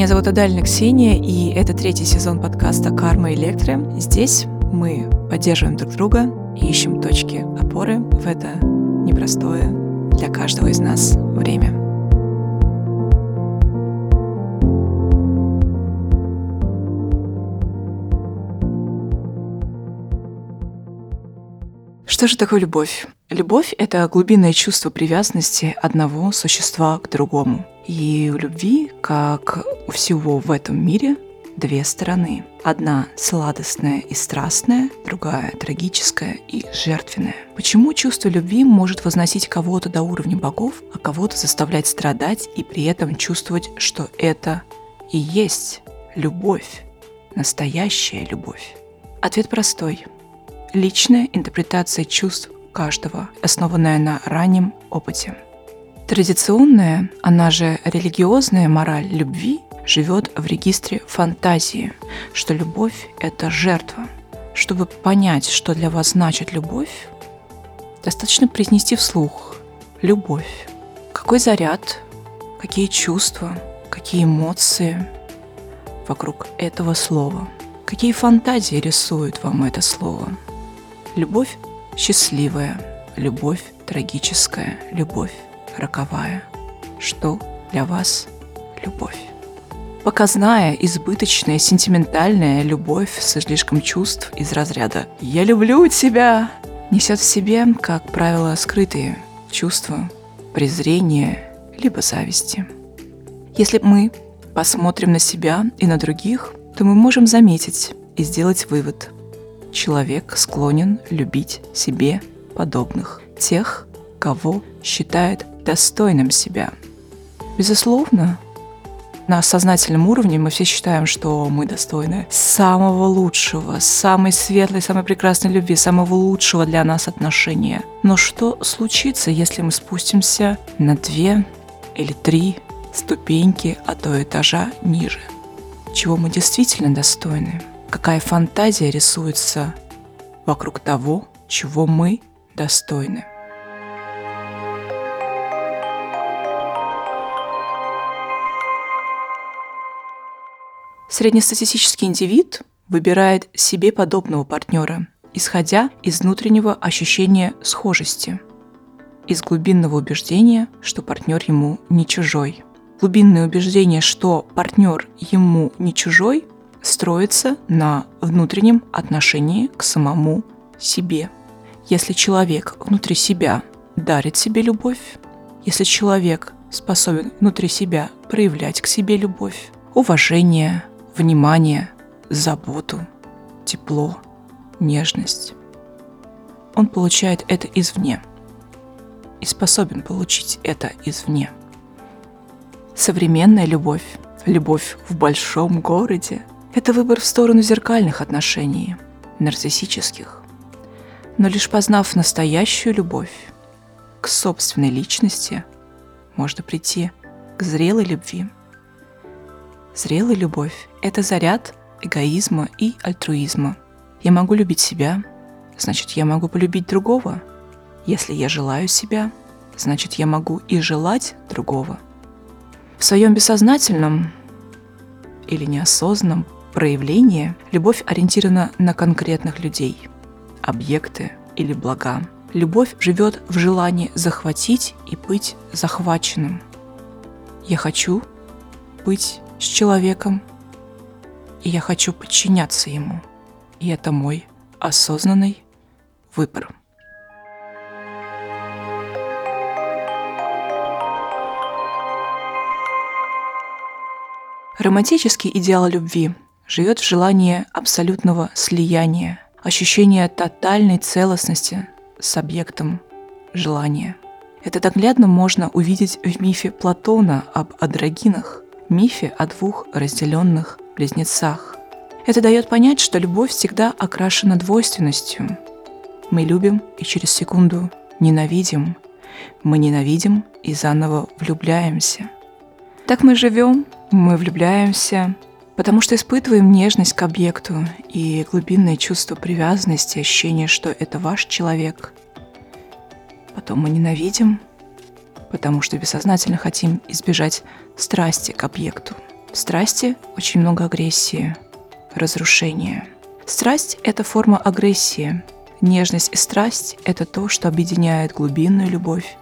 Меня зовут Адальна Ксения, и это третий сезон подкаста «Карма Электро». Здесь мы поддерживаем друг друга и ищем точки опоры в это непростое для каждого из нас время. Что же такое любовь? Любовь — это глубинное чувство привязанности одного существа к другому. И у любви, как у всего в этом мире, две стороны. Одна сладостная и страстная, другая трагическая и жертвенная. Почему чувство любви может возносить кого-то до уровня богов, а кого-то заставлять страдать и при этом чувствовать, что это и есть любовь, настоящая любовь? Ответ простой – личная интерпретация чувств каждого, основанная на раннем опыте. Традиционная, она же религиозная мораль любви живет в регистре фантазии, что любовь – это жертва. Чтобы понять, что для вас значит любовь, достаточно произнести вслух «любовь». Какой заряд, какие чувства, какие эмоции вокруг этого слова – Какие фантазии рисует вам это слово? Любовь счастливая, любовь трагическая, любовь роковая. Что для вас любовь? Показная, избыточная, сентиментальная любовь с слишком чувств из разряда «Я люблю тебя» несет в себе, как правило, скрытые чувства, презрения, либо зависти. Если мы посмотрим на себя и на других, то мы можем заметить и сделать вывод – человек склонен любить себе подобных, тех, кого считает достойным себя. Безусловно, на сознательном уровне мы все считаем, что мы достойны самого лучшего, самой светлой, самой прекрасной любви, самого лучшего для нас отношения. Но что случится, если мы спустимся на две или три ступеньки, а то этажа ниже? Чего мы действительно достойны? какая фантазия рисуется вокруг того, чего мы достойны. Среднестатистический индивид выбирает себе подобного партнера, исходя из внутреннего ощущения схожести, из глубинного убеждения, что партнер ему не чужой. Глубинное убеждение, что партнер ему не чужой, строится на внутреннем отношении к самому себе. Если человек внутри себя дарит себе любовь, если человек способен внутри себя проявлять к себе любовь, уважение, внимание, заботу, тепло, нежность, он получает это извне и способен получить это извне. Современная любовь, любовь в большом городе – это выбор в сторону зеркальных отношений, нарциссических. Но лишь познав настоящую любовь к собственной личности, можно прийти к зрелой любви. Зрелая любовь – это заряд эгоизма и альтруизма. Я могу любить себя, значит, я могу полюбить другого. Если я желаю себя, значит, я могу и желать другого. В своем бессознательном или неосознанном проявление любовь ориентирована на конкретных людей, объекты или блага. Любовь живет в желании захватить и быть захваченным. Я хочу быть с человеком, и я хочу подчиняться ему. И это мой осознанный выбор. Романтический идеал любви живет в желании абсолютного слияния, ощущения тотальной целостности с объектом желания. Это наглядно можно увидеть в мифе Платона об адрогинах, мифе о двух разделенных близнецах. Это дает понять, что любовь всегда окрашена двойственностью. Мы любим и через секунду ненавидим. Мы ненавидим и заново влюбляемся. Так мы живем, мы влюбляемся, потому что испытываем нежность к объекту и глубинное чувство привязанности, ощущение, что это ваш человек. Потом мы ненавидим, потому что бессознательно хотим избежать страсти к объекту. В страсти очень много агрессии, разрушения. Страсть — это форма агрессии. Нежность и страсть — это то, что объединяет глубинную любовь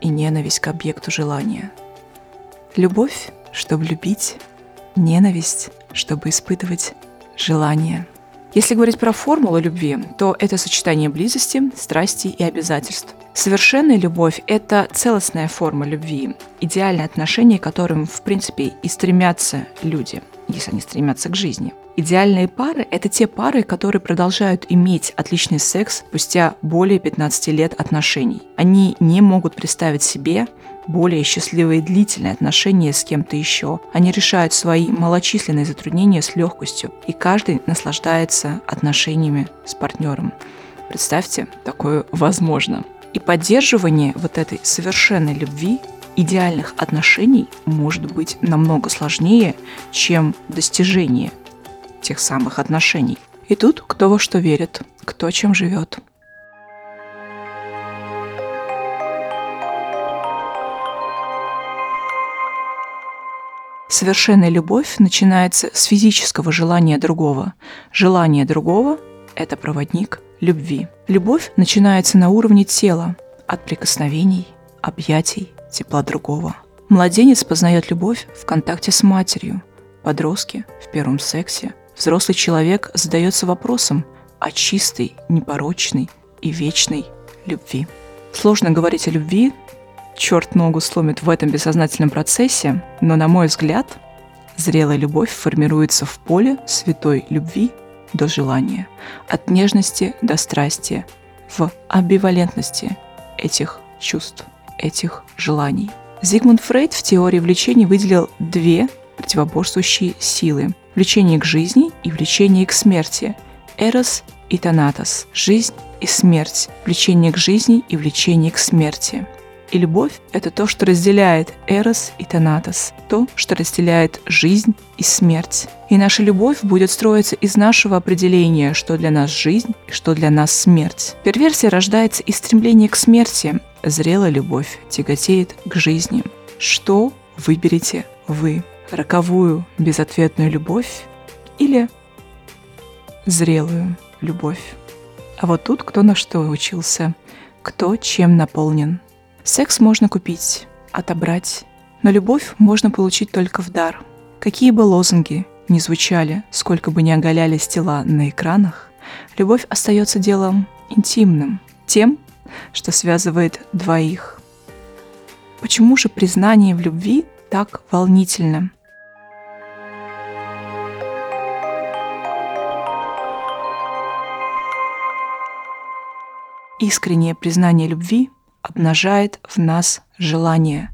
и ненависть к объекту желания. Любовь, чтобы любить, ненависть, чтобы испытывать желание. Если говорить про формулу любви, то это сочетание близости, страсти и обязательств. Совершенная любовь — это целостная форма любви, идеальное отношение, к которым, в принципе, и стремятся люди, если они стремятся к жизни. Идеальные пары — это те пары, которые продолжают иметь отличный секс спустя более 15 лет отношений. Они не могут представить себе более счастливые и длительные отношения с кем-то еще. Они решают свои малочисленные затруднения с легкостью, и каждый наслаждается отношениями с партнером. Представьте, такое возможно. И поддерживание вот этой совершенной любви, идеальных отношений может быть намного сложнее, чем достижение тех самых отношений. И тут кто во что верит, кто чем живет. Совершенная любовь начинается с физического желания другого. Желание другого – это проводник любви. Любовь начинается на уровне тела, от прикосновений, объятий, тепла другого. Младенец познает любовь в контакте с матерью, подростки – в первом сексе. Взрослый человек задается вопросом о чистой, непорочной и вечной любви. Сложно говорить о любви, черт ногу сломит в этом бессознательном процессе, но, на мой взгляд, зрелая любовь формируется в поле святой любви до желания, от нежности до страсти, в амбивалентности этих чувств, этих желаний. Зигмунд Фрейд в теории влечений выделил две противоборствующие силы – влечение к жизни и влечение к смерти – эрос и танатос – жизнь и смерть, влечение к жизни и влечение к смерти – и любовь — это то, что разделяет Эрос и Танатос, то, что разделяет жизнь и смерть. И наша любовь будет строиться из нашего определения, что для нас жизнь и что для нас смерть. Перверсия рождается из стремления к смерти. Зрелая любовь тяготеет к жизни. Что выберете вы? Роковую безответную любовь или зрелую любовь? А вот тут кто на что учился, кто чем наполнен. Секс можно купить, отобрать, но любовь можно получить только в дар. Какие бы лозунги ни звучали, сколько бы ни оголялись тела на экранах, любовь остается делом интимным, тем, что связывает двоих. Почему же признание в любви так волнительно? Искреннее признание любви обнажает в нас желание,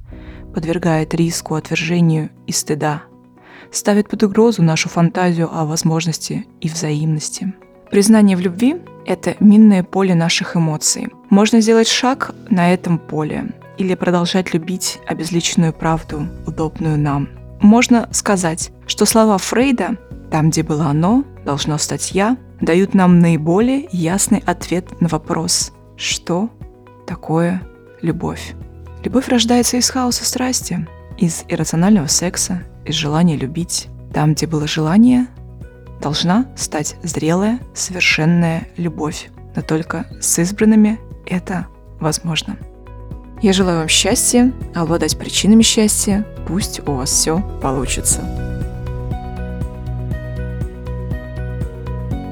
подвергает риску, отвержению и стыда, ставит под угрозу нашу фантазию о возможности и взаимности. Признание в любви — это минное поле наших эмоций. Можно сделать шаг на этом поле или продолжать любить обезличенную правду, удобную нам. Можно сказать, что слова Фрейда «там, где было оно, должно стать я» дают нам наиболее ясный ответ на вопрос «что такое любовь. Любовь рождается из хаоса страсти, из иррационального секса, из желания любить. Там, где было желание, должна стать зрелая, совершенная любовь. Но только с избранными это возможно. Я желаю вам счастья, обладать причинами счастья. Пусть у вас все получится.